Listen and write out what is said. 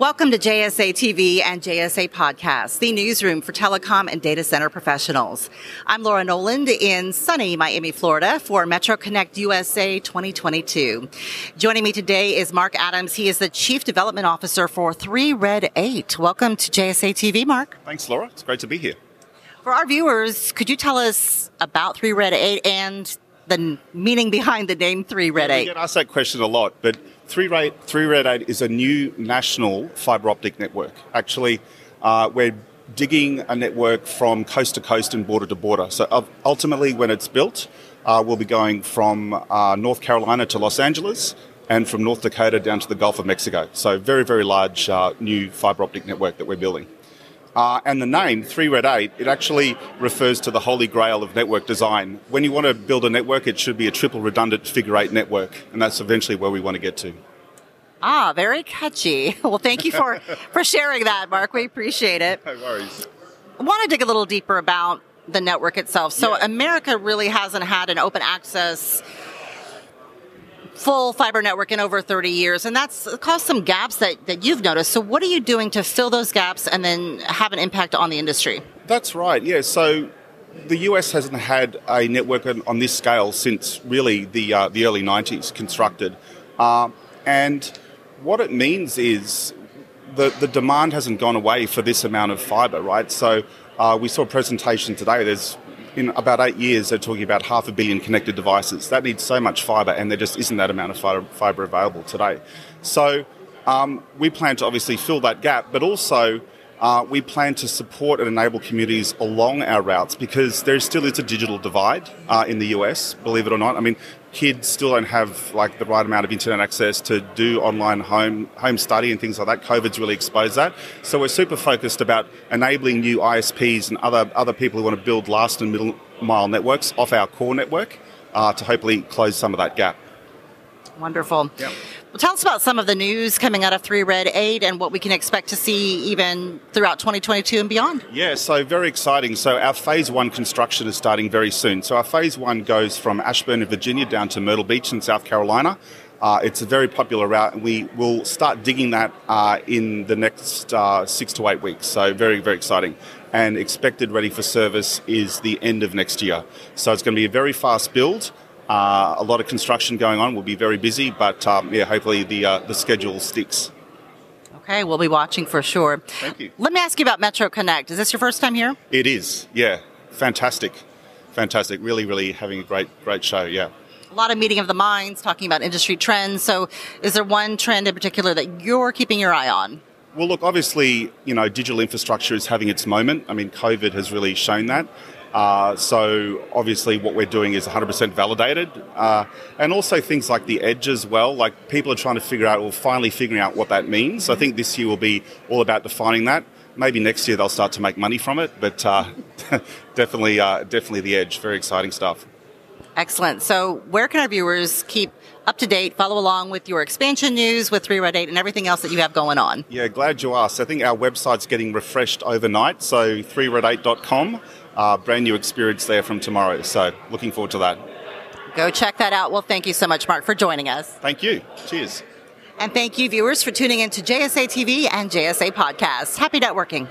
Welcome to JSA TV and JSA Podcast, the newsroom for telecom and data center professionals. I'm Laura Noland in sunny Miami, Florida for Metro Connect USA 2022. Joining me today is Mark Adams. He is the Chief Development Officer for 3 Red 8. Welcome to JSA TV, Mark. Thanks, Laura. It's great to be here. For our viewers, could you tell us about 3 Red 8 and the meaning behind the name 3 Red 8? We get asked that question a lot, but 3 Red, 3 Red 8 is a new national fibre optic network. Actually, uh, we're digging a network from coast to coast and border to border. So ultimately, when it's built, uh, we'll be going from uh, North Carolina to Los Angeles and from North Dakota down to the Gulf of Mexico. So very, very large uh, new fibre optic network that we're building. Uh, and the name, 3 Red 8, it actually refers to the holy grail of network design. When you want to build a network, it should be a triple redundant figure eight network, and that's eventually where we want to get to. Ah, very catchy. Well, thank you for, for sharing that, Mark. We appreciate it. No worries. I want to dig a little deeper about the network itself. So, Yeah. America really hasn't had an open access full fiber network in over 30 years, and that's caused some gaps that, that you've noticed. So, what are you doing to fill those gaps and then have an impact on the industry? That's right, yeah. So the US hasn't had a network on, this scale since really the, uh, the early 90s constructed. Uh, and what it means is the, the demand hasn't gone away for this amount of fibre, right? So uh, we saw a presentation today. There's in about eight years, they're talking about half a billion connected devices. That needs so much fibre, and there just isn't that amount of fibre, available today. So um, we plan to obviously fill that gap, but also uh, we plan to support and enable communities along our routes because there still is a digital divide uh, in the US, believe it or not. I mean, kids still don't have like the right amount of internet access to do online home home study and things like that. COVID's really exposed that. So we're super focused about enabling new ISPs and other other people who want to build last and middle mile networks off our core network uh, to hopefully close some of that gap. Wonderful. Yep. Well, tell us about some of the news coming out of 3 Red 8 and what we can expect to see even throughout 2022 and beyond. Yeah, so very exciting. So our phase one construction is starting very soon. So our phase one goes from Ashburn in Virginia down to Myrtle Beach in South Carolina. Uh, it's a very popular route, and we will start digging that uh, in the next uh, six to eight weeks. So very, very exciting. And expected ready for service is the end of next year. So it's going to be a very fast build. Uh, a lot of construction going on. We'll be very busy, but um, yeah, hopefully the uh, the schedule sticks. Okay, we'll be watching for sure. Thank you. Let me ask you about Metro Connect. Is this your first time here? It is, yeah, fantastic, fantastic. Really, really having a great, great show. Yeah. A lot of meeting of the minds, talking about industry trends. So, is there one trend in particular that you're keeping your eye on? Well, look, obviously, you know, digital infrastructure is having its moment. I mean, COVID has really shown that. Uh, so obviously, what we're doing is 100% validated, uh, and also things like the edge as well. Like people are trying to figure out, or finally figuring out what that means. I think this year will be all about defining that. Maybe next year they'll start to make money from it, but uh, definitely, uh, definitely the edge. Very exciting stuff. Excellent. So, where can our viewers keep up to date, follow along with your expansion news with 3 Red 8 and everything else that you have going on? Yeah, glad you asked. I think our website's getting refreshed overnight, so 3red8.com. Uh, brand new experience there from tomorrow. So looking forward to that. Go check that out. Well, thank you so much, Mark, for joining us. Thank you. Cheers. And thank you, viewers, for tuning in to JSA TV and JSA Podcasts. Happy networking.